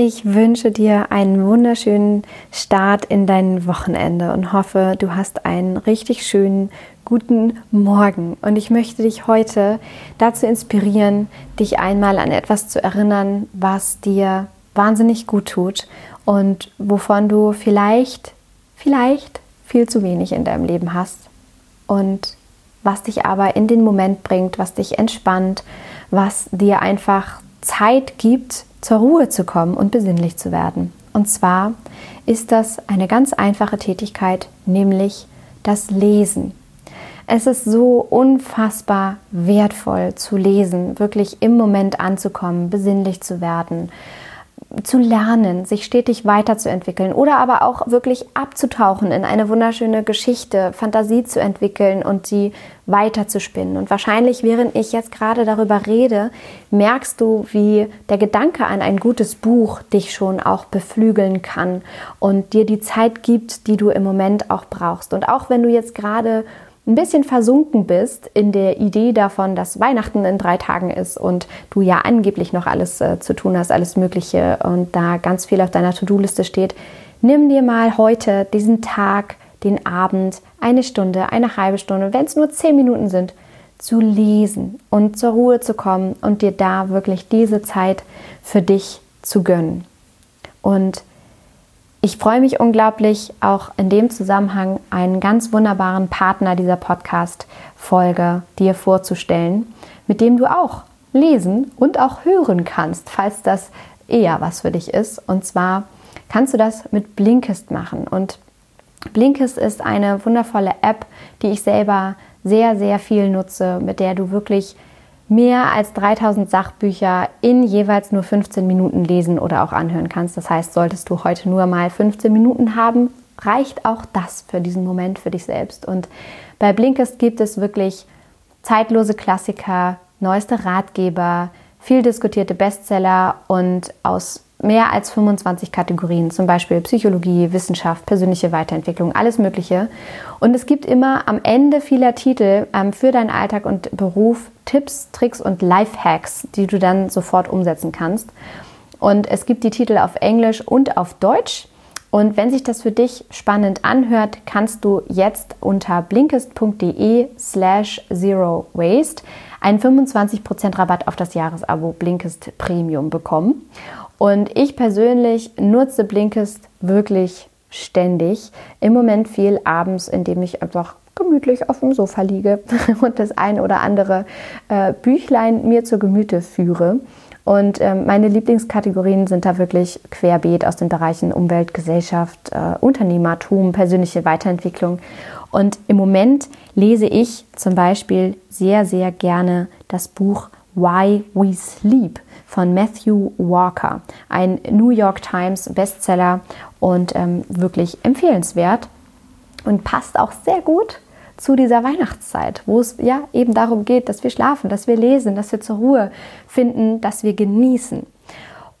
Ich wünsche dir einen wunderschönen Start in dein Wochenende und hoffe, du hast einen richtig schönen guten Morgen. Und ich möchte dich heute dazu inspirieren, dich einmal an etwas zu erinnern, was dir wahnsinnig gut tut und wovon du vielleicht, vielleicht viel zu wenig in deinem Leben hast. Und was dich aber in den Moment bringt, was dich entspannt, was dir einfach Zeit gibt, zur Ruhe zu kommen und besinnlich zu werden. Und zwar ist das eine ganz einfache Tätigkeit, nämlich das Lesen. Es ist so unfassbar wertvoll zu lesen, wirklich im Moment anzukommen, besinnlich zu werden zu lernen, sich stetig weiterzuentwickeln oder aber auch wirklich abzutauchen in eine wunderschöne Geschichte, Fantasie zu entwickeln und sie weiterzuspinnen. Und wahrscheinlich, während ich jetzt gerade darüber rede, merkst du, wie der Gedanke an ein gutes Buch dich schon auch beflügeln kann und dir die Zeit gibt, die du im Moment auch brauchst. Und auch wenn du jetzt gerade ein bisschen versunken bist in der Idee davon, dass Weihnachten in drei Tagen ist und du ja angeblich noch alles äh, zu tun hast, alles Mögliche und da ganz viel auf deiner To-Do-Liste steht, nimm dir mal heute diesen Tag, den Abend, eine Stunde, eine halbe Stunde, wenn es nur zehn Minuten sind, zu lesen und zur Ruhe zu kommen und dir da wirklich diese Zeit für dich zu gönnen. Und ich freue mich unglaublich, auch in dem Zusammenhang einen ganz wunderbaren Partner dieser Podcast-Folge dir vorzustellen, mit dem du auch lesen und auch hören kannst, falls das eher was für dich ist. Und zwar kannst du das mit Blinkist machen. Und Blinkist ist eine wundervolle App, die ich selber sehr, sehr viel nutze, mit der du wirklich mehr als 3000 Sachbücher in jeweils nur 15 Minuten lesen oder auch anhören kannst. Das heißt, solltest du heute nur mal 15 Minuten haben, reicht auch das für diesen Moment für dich selbst. Und bei Blinkist gibt es wirklich zeitlose Klassiker, neueste Ratgeber, viel diskutierte Bestseller und aus mehr als 25 Kategorien, zum Beispiel Psychologie, Wissenschaft, persönliche Weiterentwicklung, alles Mögliche. Und es gibt immer am Ende vieler Titel ähm, für deinen Alltag und Beruf Tipps, Tricks und Lifehacks, die du dann sofort umsetzen kannst. Und es gibt die Titel auf Englisch und auf Deutsch. Und wenn sich das für dich spannend anhört, kannst du jetzt unter blinkist.de slash zero waste einen 25% Rabatt auf das Jahresabo Blinkist Premium bekommen. Und ich persönlich nutze Blinkist wirklich ständig. Im Moment viel abends, indem ich einfach gemütlich auf dem Sofa liege und das ein oder andere äh, Büchlein mir zur Gemüte führe. Und ähm, meine Lieblingskategorien sind da wirklich querbeet aus den Bereichen Umwelt, Gesellschaft, äh, Unternehmertum, persönliche Weiterentwicklung. Und im Moment lese ich zum Beispiel sehr, sehr gerne das Buch Why We Sleep von Matthew Walker, ein New York Times Bestseller und ähm, wirklich empfehlenswert und passt auch sehr gut zu dieser Weihnachtszeit, wo es ja eben darum geht, dass wir schlafen, dass wir lesen, dass wir zur Ruhe finden, dass wir genießen.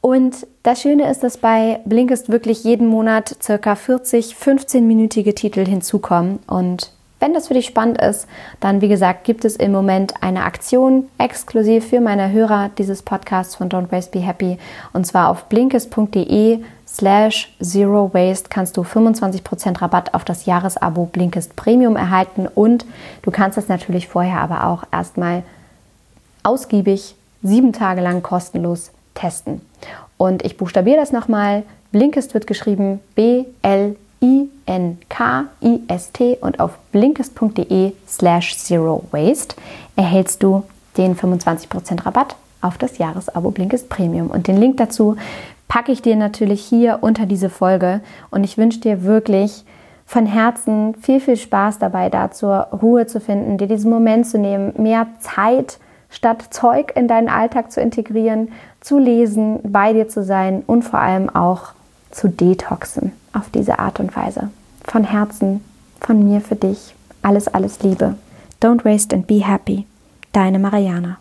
Und das Schöne ist, dass bei Blinkist wirklich jeden Monat circa 40, 15-minütige Titel hinzukommen und wenn das für dich spannend ist, dann wie gesagt, gibt es im Moment eine Aktion exklusiv für meine Hörer dieses Podcasts von Don't Waste Be Happy. Und zwar auf blinkist.de slash zero waste kannst du 25% Rabatt auf das Jahresabo Blinkist Premium erhalten und du kannst es natürlich vorher aber auch erstmal ausgiebig sieben Tage lang kostenlos testen. Und ich buchstabiere das nochmal. Blinkist wird geschrieben B-L-I I-N-K-I-S-T und auf blinkist.de slash zero waste erhältst du den 25% Rabatt auf das Jahresabo Blinkist Premium. Und den Link dazu packe ich dir natürlich hier unter diese Folge und ich wünsche dir wirklich von Herzen viel, viel Spaß dabei, da zur Ruhe zu finden, dir diesen Moment zu nehmen, mehr Zeit statt Zeug in deinen Alltag zu integrieren, zu lesen, bei dir zu sein und vor allem auch zu detoxen auf diese Art und Weise. Von Herzen, von mir für dich. Alles, alles Liebe. Don't waste and be happy. Deine Mariana.